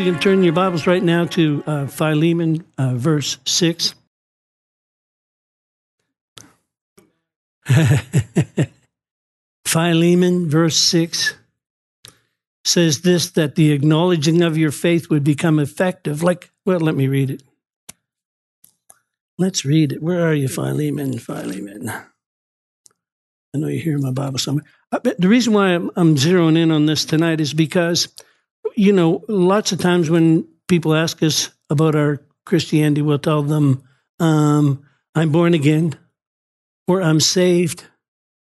you can turn your Bibles right now to uh, Philemon, uh, verse 6. Philemon, verse 6 says this that the acknowledging of your faith would become effective. Like, well, let me read it. Let's read it. Where are you, Philemon? Philemon. I know you hear my Bible somewhere. The reason why I'm zeroing in on this tonight is because, you know, lots of times when people ask us about our Christianity, we'll tell them, um, I'm born again or I'm saved.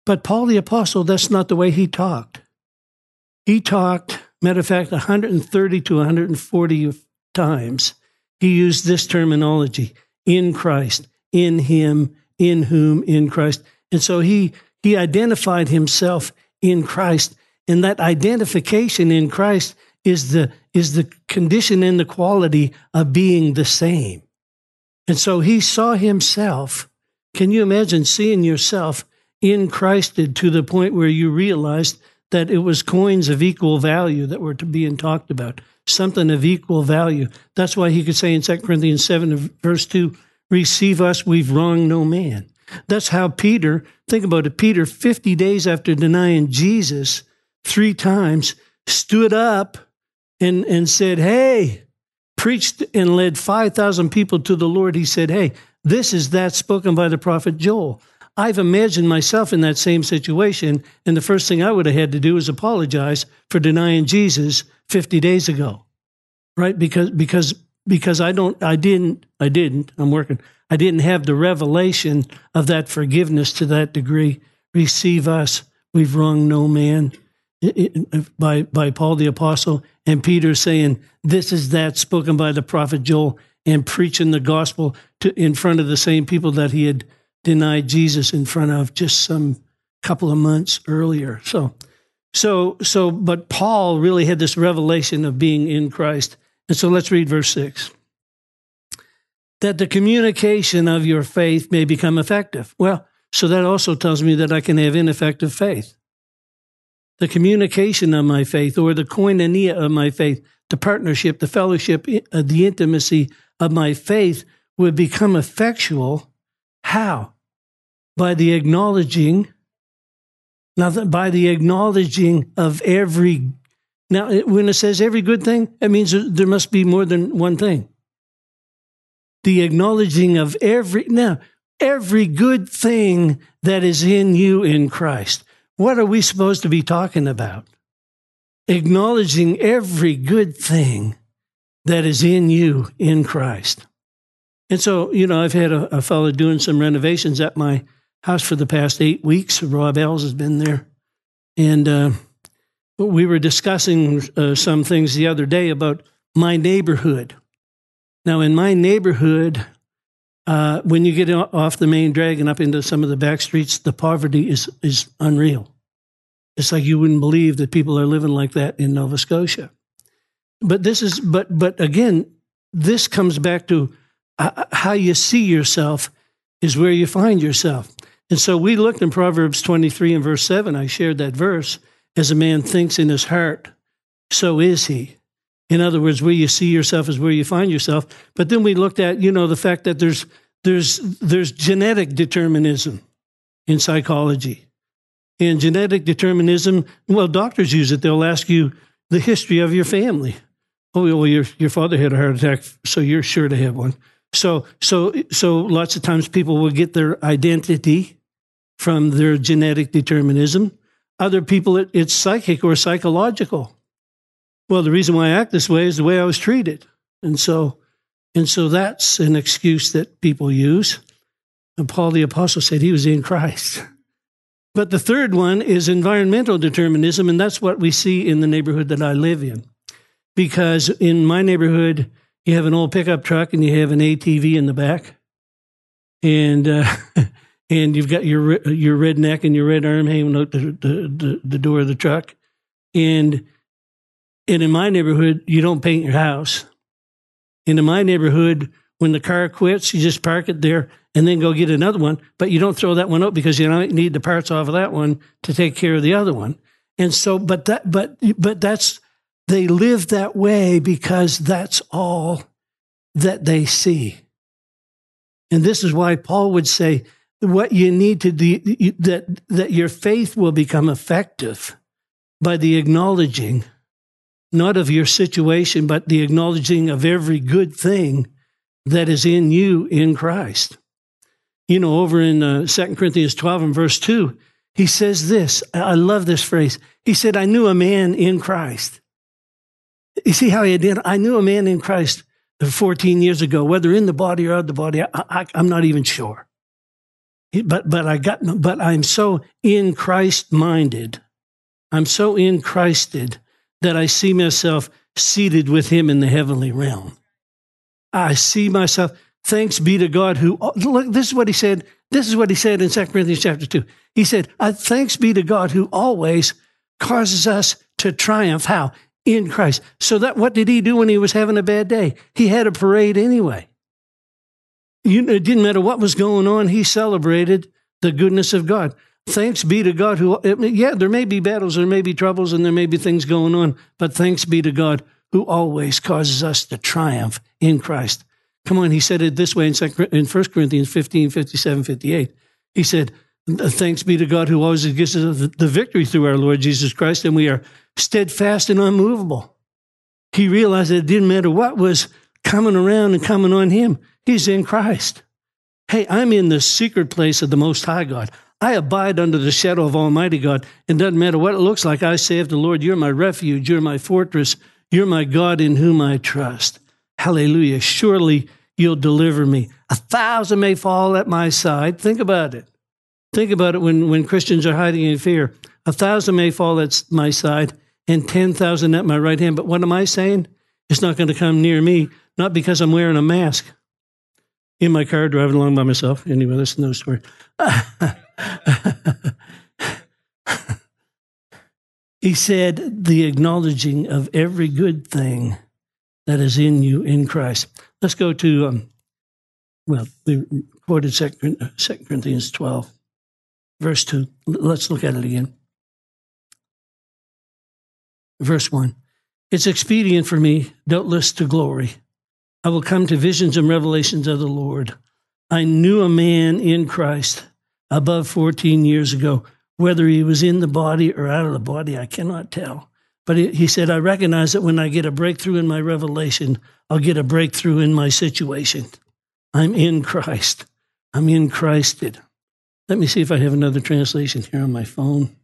But Paul the Apostle, that's not the way he talked. He talked, matter of fact, 130 to 140 times. He used this terminology in Christ, in Him, in whom, in Christ. And so he, he identified himself in Christ. And that identification in Christ is the, is the condition and the quality of being the same. And so he saw himself. Can you imagine seeing yourself in Christed to the point where you realized that it was coins of equal value that were to being talked about, something of equal value. That's why he could say in 2 Corinthians 7, verse 2, receive us, we've wronged no man. That's how Peter, think about it, Peter, 50 days after denying Jesus three times, stood up and, and said, Hey, preached and led 5,000 people to the Lord. He said, Hey, this is that spoken by the prophet Joel. I've imagined myself in that same situation, and the first thing I would have had to do is apologize for denying Jesus 50 days ago, right? Because because because I don't, I didn't, I didn't. I'm working. I didn't have the revelation of that forgiveness to that degree. Receive us. We've wronged no man. By by Paul the apostle and Peter saying, "This is that spoken by the prophet Joel," and preaching the gospel to in front of the same people that he had denied Jesus in front of just some couple of months earlier. So, so, so, but Paul really had this revelation of being in Christ. And so let's read verse 6 that the communication of your faith may become effective. Well, so that also tells me that I can have ineffective faith. The communication of my faith, or the koinonia of my faith, the partnership, the fellowship, uh, the intimacy of my faith would become effectual how? By the acknowledging, now by the acknowledging of every. Now, when it says every good thing, it means there must be more than one thing. The acknowledging of every, now, every good thing that is in you in Christ. What are we supposed to be talking about? Acknowledging every good thing that is in you in Christ. And so, you know, I've had a, a fellow doing some renovations at my house for the past eight weeks. Rob Ells has been there. And uh, we were discussing uh, some things the other day about my neighborhood. Now, in my neighborhood, uh, when you get off the main drag and up into some of the back streets, the poverty is, is unreal. It's like you wouldn't believe that people are living like that in Nova Scotia. But this is, but, but again, this comes back to how you see yourself is where you find yourself. And so we looked in Proverbs 23 and verse 7. I shared that verse. As a man thinks in his heart, so is he. In other words, where you see yourself is where you find yourself. But then we looked at, you know, the fact that there's there's there's genetic determinism in psychology. And genetic determinism, well, doctors use it. They'll ask you the history of your family. Oh, well, your your father had a heart attack, so you're sure to have one. So, so, so lots of times people will get their identity from their genetic determinism. Other people, it, it's psychic or psychological. Well, the reason why I act this way is the way I was treated. And so, and so that's an excuse that people use. And Paul the Apostle said he was in Christ. But the third one is environmental determinism, and that's what we see in the neighborhood that I live in. Because in my neighborhood, you have an old pickup truck and you have an ATV in the back, and uh, and you've got your your redneck and your red arm hanging out the, the, the door of the truck, and and in my neighborhood you don't paint your house, and in my neighborhood when the car quits you just park it there and then go get another one, but you don't throw that one out because you don't need the parts off of that one to take care of the other one, and so but that but but that's they live that way because that's all that they see. And this is why Paul would say, what you need to do, that, that your faith will become effective by the acknowledging, not of your situation, but the acknowledging of every good thing that is in you in Christ. You know, over in uh, 2 Corinthians 12 and verse 2, he says this. I love this phrase. He said, I knew a man in Christ. You see how he did? I knew a man in Christ 14 years ago, whether in the body or out of the body, I, am not even sure. But, but I got, but I'm so in Christ minded. I'm so in Christed that I see myself seated with him in the heavenly realm. I see myself, thanks be to God who, oh, look, this is what he said. This is what he said in 2 Corinthians chapter 2. He said, uh, thanks be to God who always causes us to triumph. How? In Christ. So that, what did he do when he was having a bad day? He had a parade anyway. You, it didn't matter what was going on. He celebrated the goodness of God. Thanks be to God who, yeah, there may be battles, there may be troubles, and there may be things going on, but thanks be to God who always causes us to triumph in Christ. Come on, he said it this way in, 1 Corinthians 15, 57, 58. He said, Thanks be to God who always gives us the victory through our Lord Jesus Christ, and we are steadfast and unmovable. He realized that it didn't matter what was coming around and coming on him, he's in Christ. Hey, I'm in the secret place of the Most High God. I abide under the shadow of Almighty God. It doesn't matter what it looks like. I say of the Lord, You're my refuge, you're my fortress, you're my God in whom I trust. Hallelujah. Surely you'll deliver me. A thousand may fall at my side. Think about it. Think about it when, when Christians are hiding in fear. A thousand may fall at my side and 10,000 at my right hand. But what am I saying? It's not going to come near me, not because I'm wearing a mask. In my car, driving along by myself. Anyway, that's another story. he said, the acknowledging of every good thing that is in you in Christ. Let's go to, um, well, we quoted 2 Corinthians 12, verse 2. Let's look at it again. Verse 1 It's expedient for me, doubtless to glory. I will come to visions and revelations of the Lord. I knew a man in Christ above 14 years ago. Whether he was in the body or out of the body, I cannot tell. But he said, I recognize that when I get a breakthrough in my revelation, I'll get a breakthrough in my situation. I'm in Christ. I'm in Christed. Let me see if I have another translation here on my phone.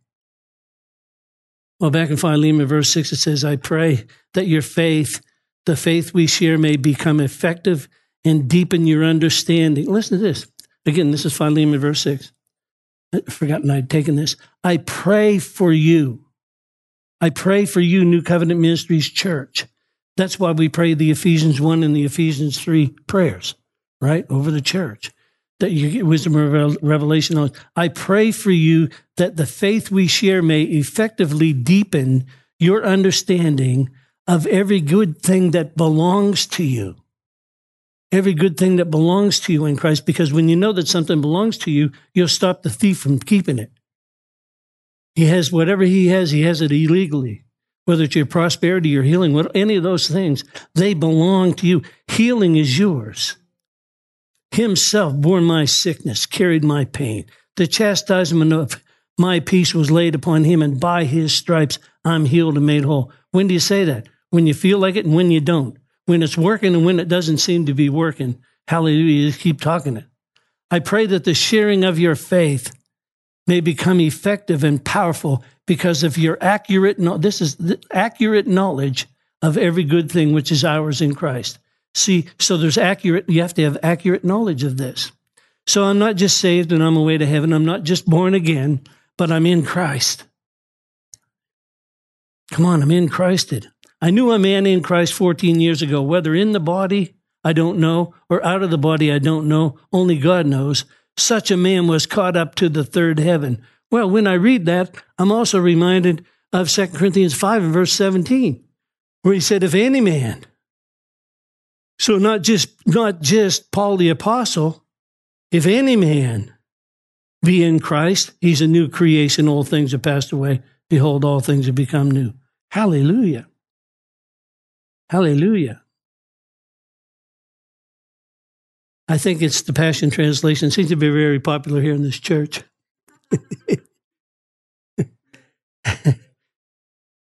Well, back in Philemon, verse 6, it says, I pray that your faith, the faith we share, may become effective and deepen your understanding. Listen to this. Again, this is Philemon, verse 6. I've forgotten I'd taken this. I pray for you I pray for you, New Covenant Ministries Church. That's why we pray the Ephesians 1 and the Ephesians 3 prayers, right? Over the church. That you get wisdom and revelation. I pray for you that the faith we share may effectively deepen your understanding of every good thing that belongs to you. Every good thing that belongs to you in Christ, because when you know that something belongs to you, you'll stop the thief from keeping it. He has whatever he has, he has it illegally. Whether it's your prosperity, your healing, any of those things, they belong to you. Healing is yours. Himself bore my sickness, carried my pain. The chastisement of my peace was laid upon him, and by his stripes I'm healed and made whole. When do you say that? When you feel like it and when you don't. When it's working and when it doesn't seem to be working. Hallelujah. Just keep talking it. I pray that the sharing of your faith may become effective and powerful because of your accurate this is accurate knowledge of every good thing which is ours in Christ. See, so there's accurate you have to have accurate knowledge of this. So I'm not just saved and I'm away to heaven. I'm not just born again, but I'm in Christ. Come on, I'm in Christed. I knew a man in Christ 14 years ago, whether in the body, I don't know, or out of the body, I don't know. Only God knows such a man was caught up to the third heaven. Well, when I read that, I'm also reminded of 2 Corinthians 5 and verse 17, where he said, If any man, so not just not just Paul the apostle, if any man be in Christ, he's a new creation, all things have passed away. Behold, all things have become new. Hallelujah. Hallelujah. I think it's the Passion Translation. It seems to be very popular here in this church.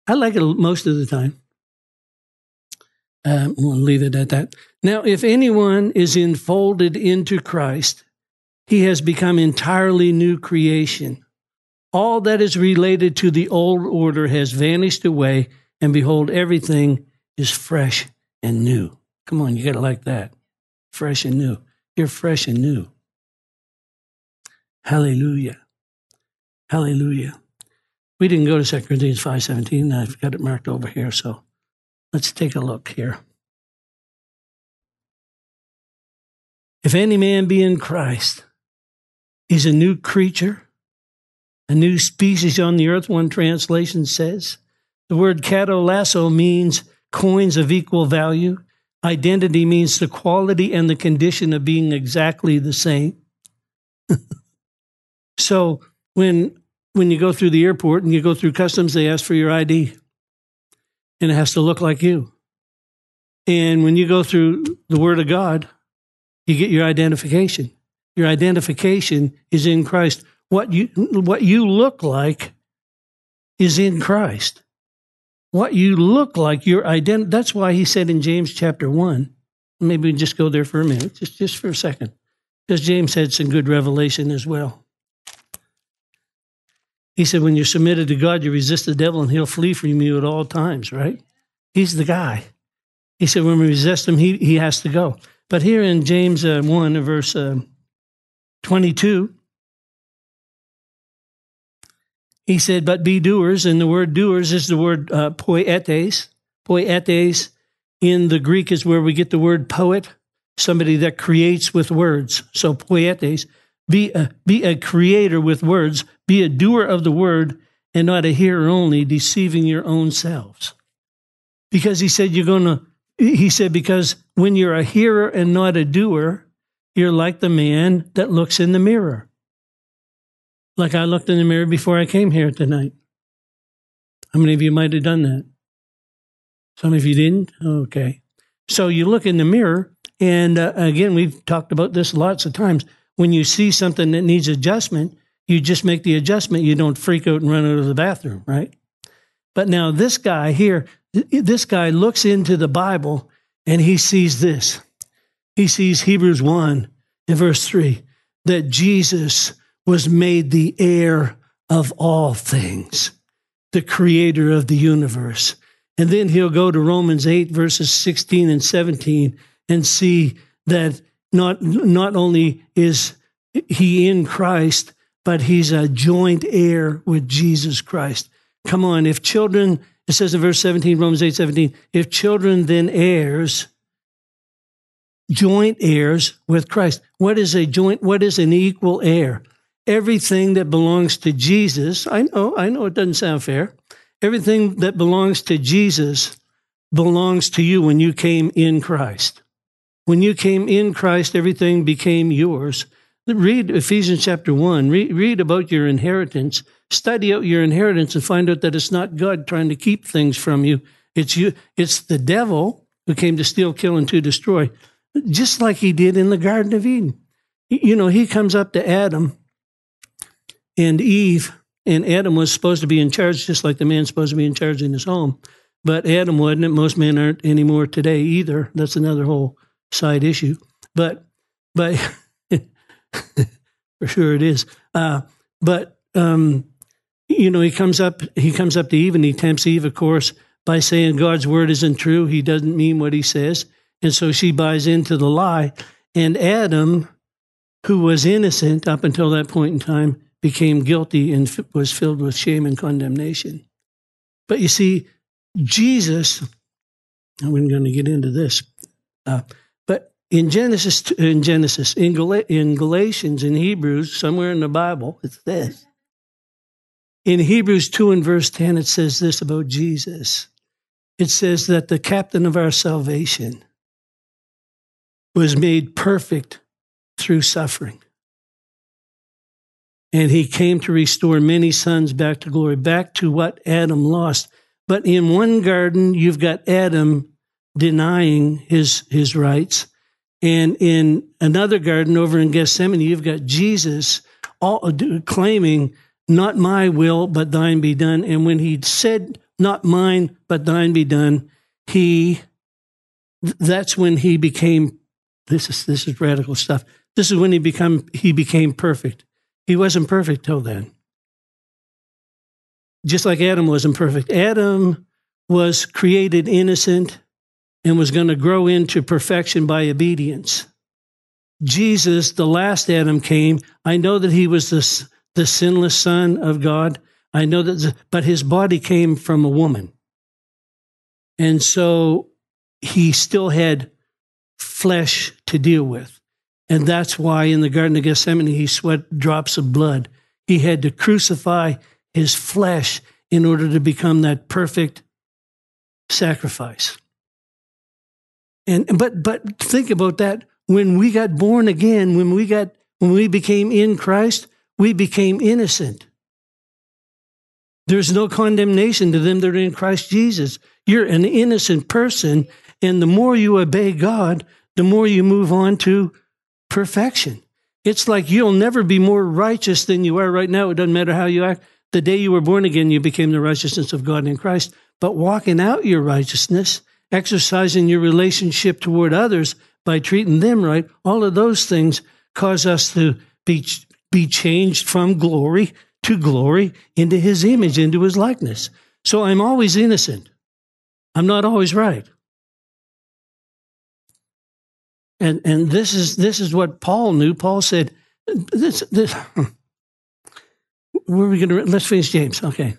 I like it most of the time. Um, we'll leave it at that. Now, if anyone is enfolded into Christ, he has become entirely new creation. All that is related to the old order has vanished away, and behold, everything is fresh and new. Come on, you got to like that. Fresh and new. You're fresh and new. Hallelujah. Hallelujah. We didn't go to 2 Corinthians 5.17. I've got it marked over here, so let's take a look here. If any man be in Christ, he's a new creature, a new species on the earth, one translation says. The word katallasso means coins of equal value. Identity means the quality and the condition of being exactly the same. so when when you go through the airport and you go through customs, they ask for your ID. And it has to look like you. And when you go through the Word of God, you get your identification. Your identification is in Christ. What you what you look like is in Christ. What you look like, your identity. That's why he said in James chapter one. Maybe we just go there for a minute, just just for a second, because James had some good revelation as well. He said, when you're submitted to God, you resist the devil, and he'll flee from you at all times. Right? He's the guy. He said, when we resist him, he he has to go. But here in James uh, 1, verse uh, 22, he said, But be doers, and the word doers is the word uh, poietes. Poietes in the Greek is where we get the word poet, somebody that creates with words. So poietes, be a, be a creator with words, be a doer of the word, and not a hearer only, deceiving your own selves. Because he said you're going to he said, because when you're a hearer and not a doer, you're like the man that looks in the mirror. Like I looked in the mirror before I came here tonight. How many of you might have done that? Some of you didn't? Okay. So you look in the mirror, and uh, again, we've talked about this lots of times. When you see something that needs adjustment, you just make the adjustment. You don't freak out and run out of the bathroom, right? But now this guy here, this guy looks into the Bible and he sees this. He sees Hebrews 1 in verse 3 that Jesus was made the heir of all things, the creator of the universe. And then he'll go to Romans 8, verses 16 and 17, and see that not, not only is he in Christ, but he's a joint heir with Jesus Christ. Come on, if children, it says in verse 17, Romans 8 17, if children then heirs, joint heirs with Christ. What is a joint, what is an equal heir? Everything that belongs to Jesus, I know, I know it doesn't sound fair. Everything that belongs to Jesus belongs to you when you came in Christ. When you came in Christ, everything became yours. Read Ephesians chapter 1. Read, read about your inheritance. Study out your inheritance and find out that it's not God trying to keep things from you. It's you. It's the devil who came to steal, kill, and to destroy, just like he did in the Garden of Eden. You know, he comes up to Adam and Eve, and Adam was supposed to be in charge, just like the man's supposed to be in charge in his home. But Adam wasn't. Most men aren't anymore today either. That's another whole side issue. But, but for sure it is. Uh, but um, you know, he comes up. He comes up to Eve, and he tempts Eve, of course, by saying God's word isn't true. He doesn't mean what he says, and so she buys into the lie. And Adam, who was innocent up until that point in time, became guilty and was filled with shame and condemnation. But you see, Jesus. I'm not going to get into this. Uh, in Genesis, in Genesis, in, Gal- in Galatians, in Hebrews, somewhere in the Bible, it's this. In Hebrews 2 and verse 10, it says this about Jesus. It says that the captain of our salvation was made perfect through suffering. And he came to restore many sons back to glory, back to what Adam lost. But in one garden, you've got Adam denying his his rights. And in another garden over in Gethsemane, you've got Jesus all, uh, claiming, Not my will, but thine be done. And when he said, Not mine, but thine be done, he that's when he became this is this is radical stuff. This is when he become he became perfect. He wasn't perfect till then. Just like Adam wasn't perfect. Adam was created innocent and was going to grow into perfection by obedience. Jesus, the last Adam, came. I know that he was the, the sinless Son of God. I know that, but his body came from a woman. And so he still had flesh to deal with. And that's why in the Garden of Gethsemane, he sweat drops of blood. He had to crucify his flesh in order to become that perfect sacrifice. And but but think about that when we got born again, when we got when we became in Christ, we became innocent. There's no condemnation to them that are in Christ Jesus. You're an innocent person, and the more you obey God, the more you move on to perfection. It's like you'll never be more righteous than you are right now. It doesn't matter how you act. The day you were born again, you became the righteousness of God in Christ. But walking out your righteousness exercising your relationship toward others by treating them right, all of those things cause us to be, be changed from glory to glory into his image, into his likeness. So I'm always innocent. I'm not always right. And, and this is this is what Paul knew. Paul said, "This this." Where are we going to? Let's finish James. Okay.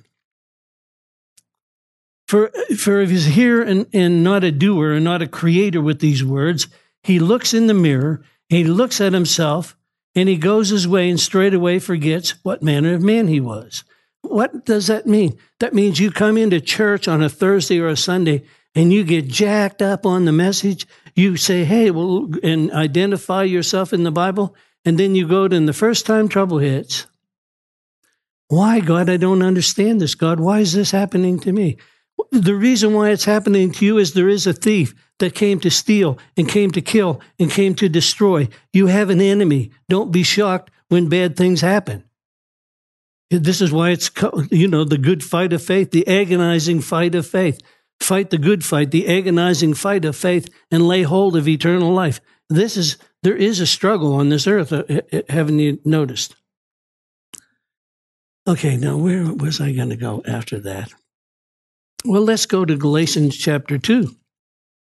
For, for if he's here and, and not a doer and not a creator with these words, he looks in the mirror, he looks at himself, and he goes his way and straightway forgets what manner of man he was. What does that mean? That means you come into church on a Thursday or a Sunday and you get jacked up on the message. You say, hey, well, and identify yourself in the Bible. And then you go to, and the first time trouble hits, why, God, I don't understand this, God. Why is this happening to me? The reason why it's happening to you is there is a thief that came to steal and came to kill and came to destroy. You have an enemy. Don't be shocked when bad things happen. This is why it's, you know, the good fight of faith, the agonizing fight of faith. Fight the good fight, the agonizing fight of faith, and lay hold of eternal life. This is, there is a struggle on this earth. Uh, haven't you noticed? Okay, now where was I going to go after that? Well, let's go to Galatians chapter 2.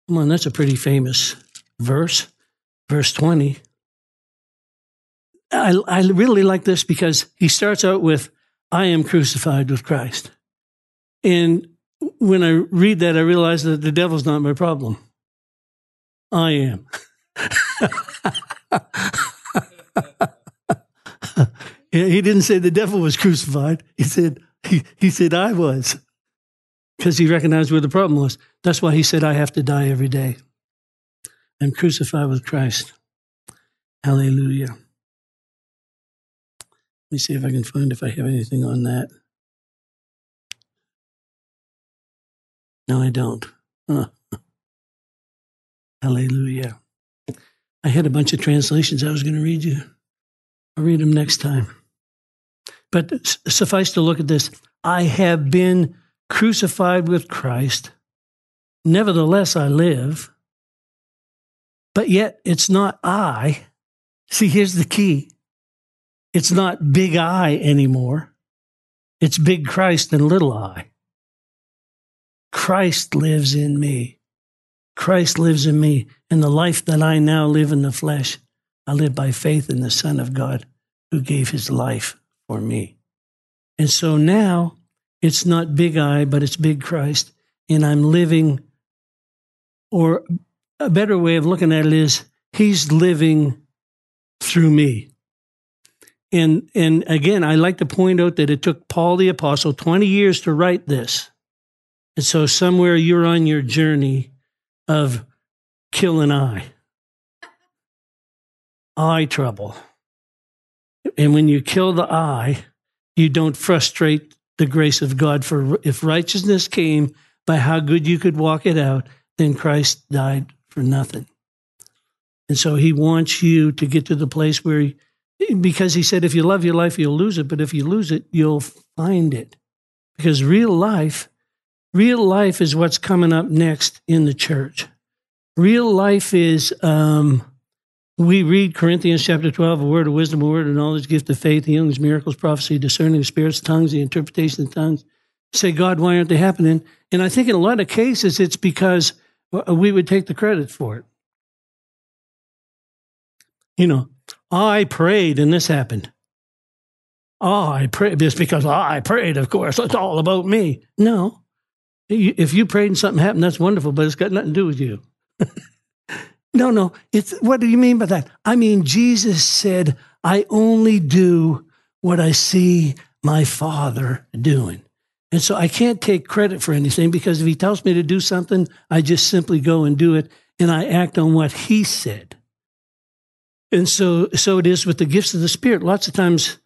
Come on, that's a pretty famous verse, verse 20. I, I really like this because he starts out with, I am crucified with Christ. And when I read that, I realize that the devil's not my problem. I am. he didn't say the devil was crucified. He said, he, he said I was because he recognized where the problem was. That's why he said, I have to die every day. I'm crucified with Christ. Hallelujah. Let me see if I can find if I have anything on that. No, I don't. Huh. Hallelujah. I had a bunch of translations I was going to read you. I'll read them next time. But suffice to look at this. I have been crucified with Christ. Nevertheless, I live. But yet, it's not I. See, here's the key it's not big I anymore, it's big Christ and little I. Christ lives in me. Christ lives in me. And the life that I now live in the flesh, I live by faith in the Son of God who gave his life for me. And so now it's not big I, but it's big Christ. And I'm living, or a better way of looking at it is, He's living through me. And, and again, I like to point out that it took Paul the Apostle 20 years to write this. And so somewhere you're on your journey of killing I. I trouble. And when you kill the I, you don't frustrate the grace of God. For if righteousness came by how good you could walk it out, then Christ died for nothing. And so he wants you to get to the place where, he, because he said, if you love your life, you'll lose it. But if you lose it, you'll find it. Because real life, real life is what's coming up next in the church. Real life is, um, we read Corinthians chapter 12, a word of wisdom, a word of knowledge, gift of faith, healings, miracles, prophecy, discerning spirits, tongues, the interpretation of tongues. Say, God, why aren't they happening? And I think in a lot of cases, it's because uh, we would take the credit for it you know, I prayed and this happened. Oh, I prayed just because oh, I prayed, of course. It's all about me. No. If you prayed and something happened, that's wonderful, but it's got nothing to do with you. no, no. It's what do you mean by that? I mean, Jesus said, I only do what I see my father doing. And so I can't take credit for anything because if he tells me to do something, I just simply go and do it and I act on what he said. And so, so it is with the gifts of the Spirit. Lots of times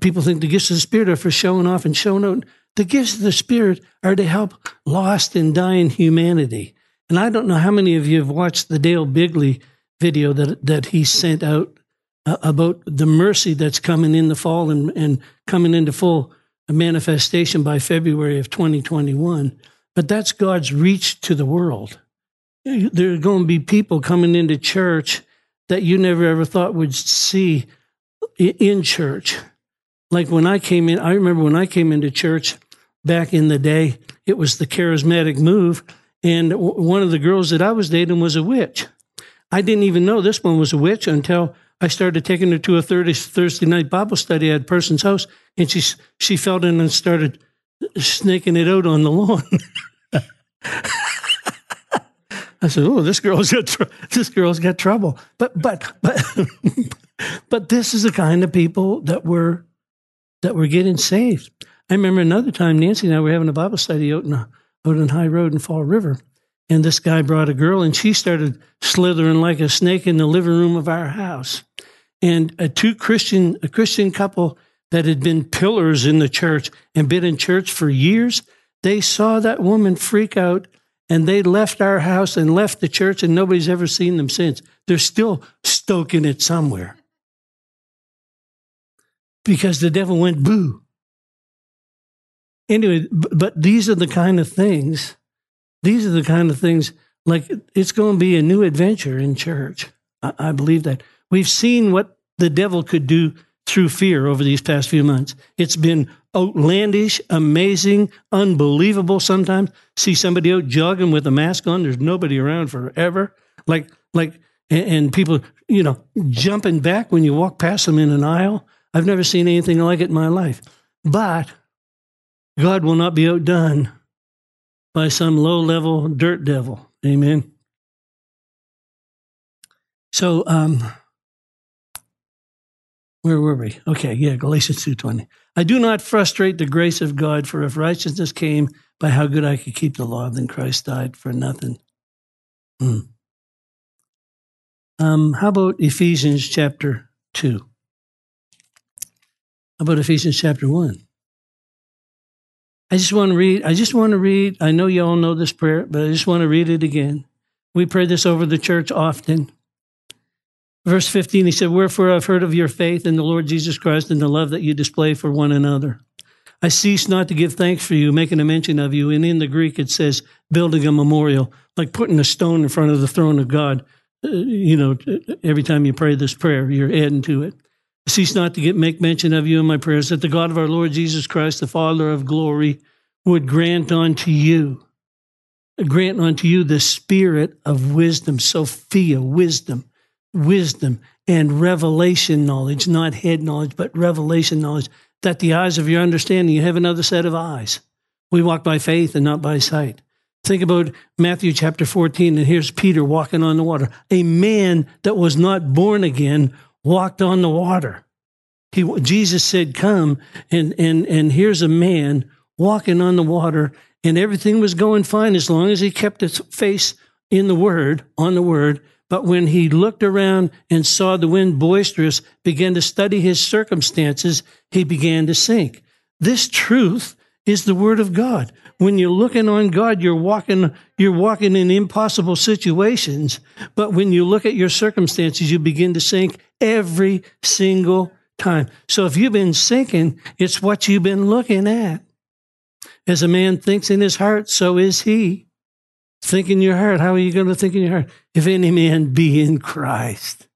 people think the gifts of the Spirit are for showing off and showing out. The gifts of the Spirit are to help lost and dying humanity. And I don't know how many of you have watched the Dale Bigley video that, that he sent out uh, about the mercy that's coming in the fall and, and coming into full manifestation by February of 2021. But that's God's reach to the world. There are going to be people coming into church that you never ever thought would see in church. Like when I came in, I remember when I came into church back in the day, it was the charismatic move. And one of the girls that I was dating was a witch. I didn't even know this one was a witch until I started taking her to a Thursday night Bible study at a person's house, and she she fell in and started snaking it out on the lawn. I said, "Oh, this girl's got tr- this girl's got trouble." But but but but this is the kind of people that were that were getting saved. I remember another time Nancy and I were having a Bible study out in uh, out in High Road in Fall River, and this guy brought a girl, and she started slithering like a snake in the living room of our house. And a two Christian a Christian couple that had been pillars in the church and been in church for years, they saw that woman freak out and they left our house and left the church, and nobody's ever seen them since. They're still stoking it somewhere because the devil went boo. Anyway, but these are the kind of things, these are the kind of things like it's going to be a new adventure in church. I, I believe that. We've seen what the devil could do through fear over these past few months. It's been outlandish, amazing, unbelievable sometimes. See somebody out jogging with a mask on, there's nobody around forever. Like, like, and, people, you know, jumping back when you walk past them in an aisle. I've never seen anything like it in my life. But God will not be outdone by some low level dirt devil. Amen. So, um, where were we? Okay, yeah, Galatians 2.20. I do not frustrate the grace of God, for if righteousness came by how good I could keep the law, then Christ died for nothing. Hmm. Um, how about Ephesians chapter 2? About Ephesians chapter 1? I just want to read, I just want to read, I know you all know this prayer, but I just want to read it again. We pray this over the church often. Verse 15, he said, Wherefore I've heard of your faith in the Lord Jesus Christ and the love that you display for one another. I cease not to give thanks for you, making a mention of you. And in the Greek, it says building a memorial, like putting a stone in front of the throne of God. Uh, you know, every time you pray this prayer, you're adding to it. Cease not to get, make mention of you in my prayers, that the God of our Lord Jesus Christ, the Father of glory, would grant unto you, grant unto you the spirit of wisdom, Sophia, wisdom wisdom and revelation knowledge, not head knowledge, but revelation knowledge, that the eyes of your understanding, you have another set of eyes. We walk by faith and not by sight. Think about Matthew chapter 14, and here's Peter walking on the water. A man that was not born again walked on the water. He, Jesus said, Come, and, and, and here's a man walking on the water, and everything was going fine as long as he kept his face in the Word, on the Word, but when he looked around and saw the wind boisterous, began to study his circumstances, he began to sink. This truth is the word of God. when you're looking on God, you're walking, you're walking in impossible situations. But when you look at your circumstances, you begin to sink every single time. So if you've been sinking, it's what you've been looking at. As a man thinks in his heart, so is he. Think in your heart. How are you going to think in your heart? If any man be in Christ,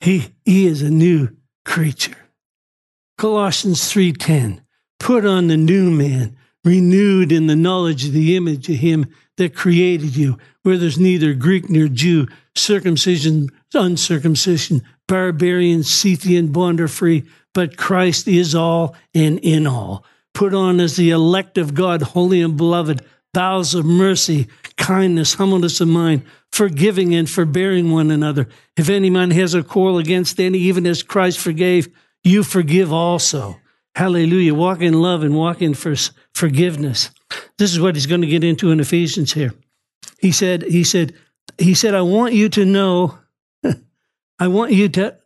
he, he is a new creature. Colossians 3:10. Put on the new man, renewed in the knowledge of the image of him that created you, where there's neither Greek nor Jew, circumcision, uncircumcision, barbarian, Scythian, bond or free, but Christ is all and in all. Put on as the elect of God, holy and beloved, bowels of mercy, kindness, humbleness of mind, forgiving and forbearing one another. If any man has a quarrel against any, even as Christ forgave, you forgive also. Hallelujah. Walk in love and walk in for forgiveness. This is what he's going to get into in Ephesians here. He said, he said, he said, I want you to know, I want you to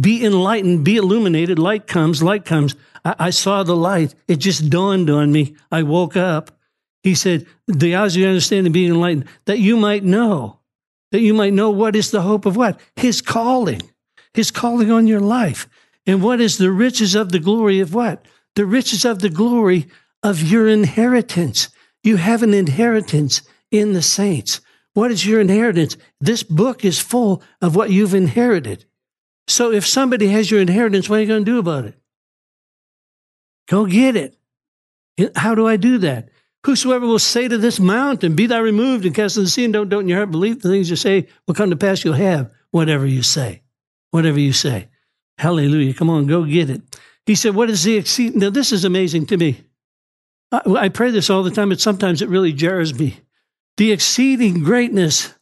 be enlightened, be illuminated. Light comes, light comes. I, I saw the light. It just dawned on me. I woke up. He said, the eyes of your understanding being enlightened, that you might know, that you might know what is the hope of what? His calling, his calling on your life. And what is the riches of the glory of what? The riches of the glory of your inheritance. You have an inheritance in the saints. What is your inheritance? This book is full of what you've inherited. So if somebody has your inheritance, what are you going to do about it? Go get it. How do I do that? Whosoever will say to this mountain, Be thou removed and cast into the sea, and don't, don't in your heart believe the things you say will come to pass, you'll have whatever you say. Whatever you say. Hallelujah. Come on, go get it. He said, What is the exceeding? Now, this is amazing to me. I, I pray this all the time, but sometimes it really jars me. The exceeding greatness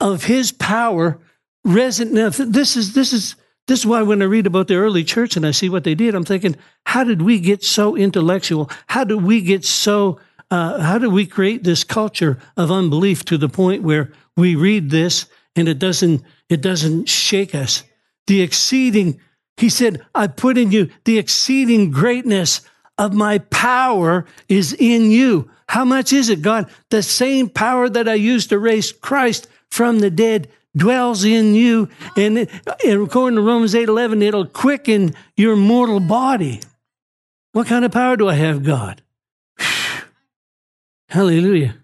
of his power resonant. This is, this is, this is why when I read about the early church and I see what they did, I'm thinking, how did we get so intellectual? How did we get so, uh, how did we create this culture of unbelief to the point where we read this and it doesn't, it doesn't shake us? the exceeding, he said, I put in you the exceeding greatness of my power is in you. How much is it, God? The same power that I used to raise Christ from the dead dwells in you. And, and according to Romans 8 11, it'll quicken your mortal body. What kind of power do I have, God? Hallelujah.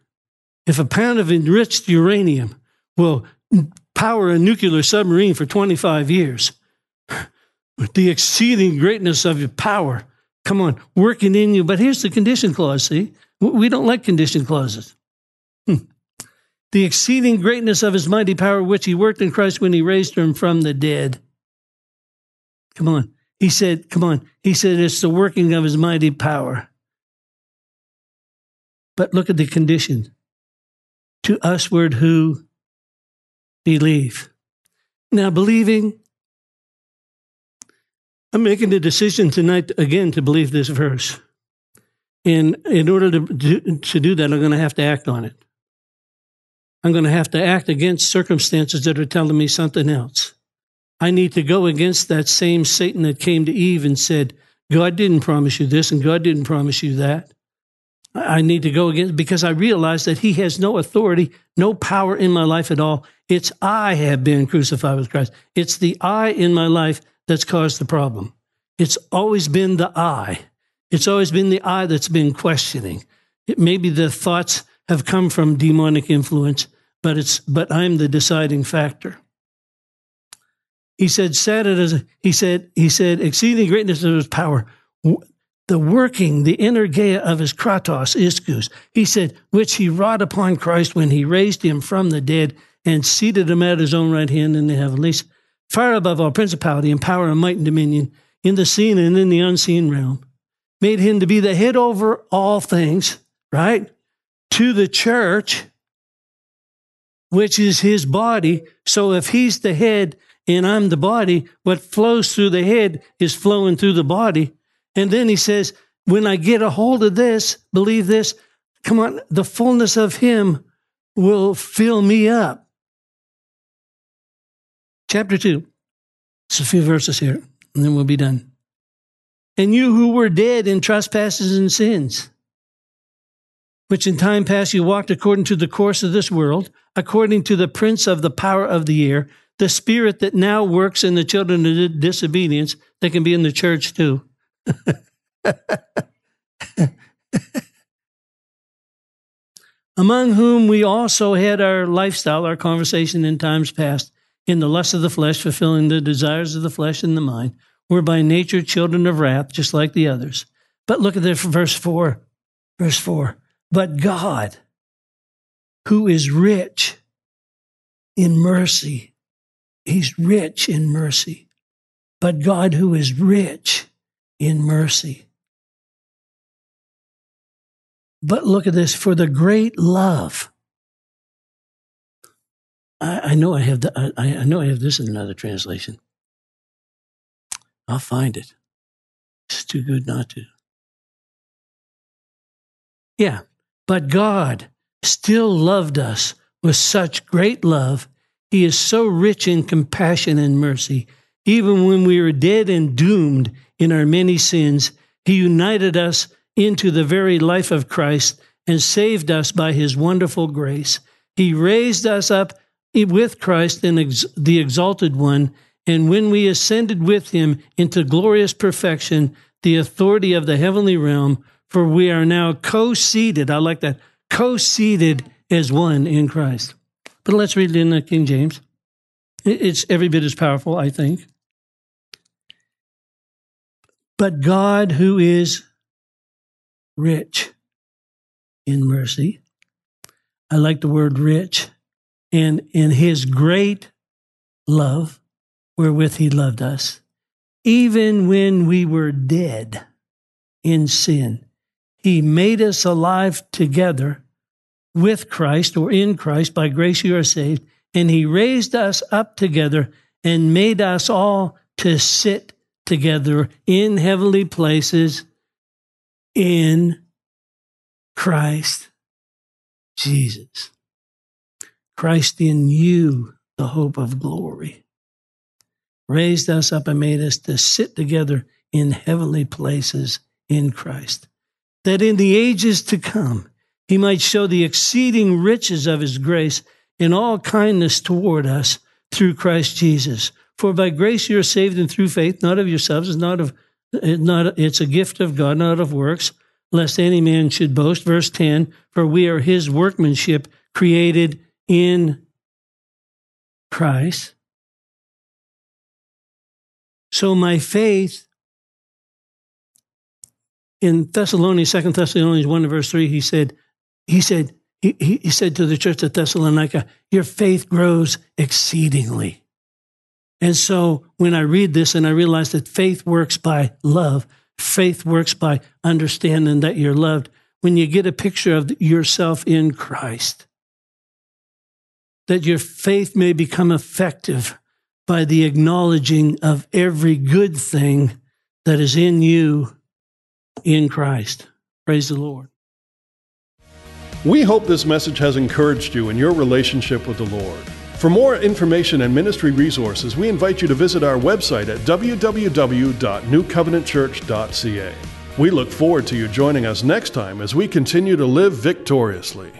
If a pound of enriched uranium will power a nuclear submarine for 25 years. With the exceeding greatness of your power, come on, working in you. But here's the condition clause, see? We don't like condition clauses. Hmm. The exceeding greatness of his mighty power, which he worked in Christ when he raised him from the dead. Come on. He said, come on. He said, it's the working of his mighty power. But look at the condition. To usward who believe. Now, believing, I'm making the decision tonight again to believe this verse. And in order to, do, to do that, I'm going to have to act on it. I'm going to have to act against circumstances that are telling me something else. I need to go against that same Satan that came to Eve and said, God didn't promise you this and God didn't promise you that. I need to go against because I realize that he has no authority, no power in my life at all. It's I have been crucified with Christ. It's the I in my life that's caused the problem. It's always been the I. It's always been the I that's been questioning. It, maybe the thoughts have come from demonic influence, but it's but I'm the deciding factor. He said, "Said it as he said. He said, exceeding greatness of his power, the working, the energeia of his kratos, ischus. He said, which he wrought upon Christ when he raised him from the dead and seated him at his own right hand in the heavenlies, far above all principality and power and might and dominion, in the seen and in the unseen realm, made him to be the head over all things, right? To the church, which is his body. So if he's the head and I'm the body, what flows through the head is flowing through the body. And then he says, when I get a hold of this, believe this, come on, the fullness of him will fill me up. Chapter 2. It's a few verses here, and then we'll be done. And you who were dead in trespasses and sins. which in time past you walked according to the course of this world, according to the prince of the power of the air, the spirit that now works in the children of disobedience, that can be in the church too. Among whom we also had our lifestyle, our conversation in times past, in the lust of the flesh, fulfilling the desires of the flesh and the mind. We're by nature children of wrath, just like the others. But look at this, verse 4. Verse 4. But God, who is rich in mercy, He's rich in mercy. But God, who is rich in mercy. But look at this for the great love. I, I know I have the, I, I know I have this in another translation. I'll find it. It's too good not to. Yeah. But God still loved us with such great love. He is so rich in compassion and mercy. Even when we were dead and doomed in our many sins, He united us into the very life of Christ and saved us by His wonderful grace. He raised us up with Christ in the exalted one, and when we ascended with Him into glorious perfection, the authority of the heavenly realm, for we are now co seated. I like that co seated as one in Christ. But let's read it in the King James. It's every bit as powerful, I think. But God, who is rich in mercy, I like the word rich, and in his great love, wherewith he loved us, even when we were dead in sin, he made us alive together with Christ or in Christ. By grace you are saved. And He raised us up together and made us all to sit together in heavenly places in Christ Jesus. Christ in you, the hope of glory. Raised us up and made us to sit together in heavenly places in Christ that in the ages to come he might show the exceeding riches of his grace in all kindness toward us through Christ Jesus. For by grace you are saved and through faith, not of yourselves, it's not of not it's a gift of God, not of works, lest any man should boast. Verse 10, for we are his workmanship created in Christ. So my faith in Thessalonians, Second Thessalonians 1 verse 3, he said, he said, he, he said to the church at Thessalonica, Your faith grows exceedingly. And so when I read this and I realize that faith works by love, faith works by understanding that you're loved, when you get a picture of yourself in Christ, that your faith may become effective by the acknowledging of every good thing that is in you in Christ. Praise the Lord. We hope this message has encouraged you in your relationship with the Lord. For more information and ministry resources, we invite you to visit our website at www.newcovenantchurch.ca. We look forward to you joining us next time as we continue to live victoriously.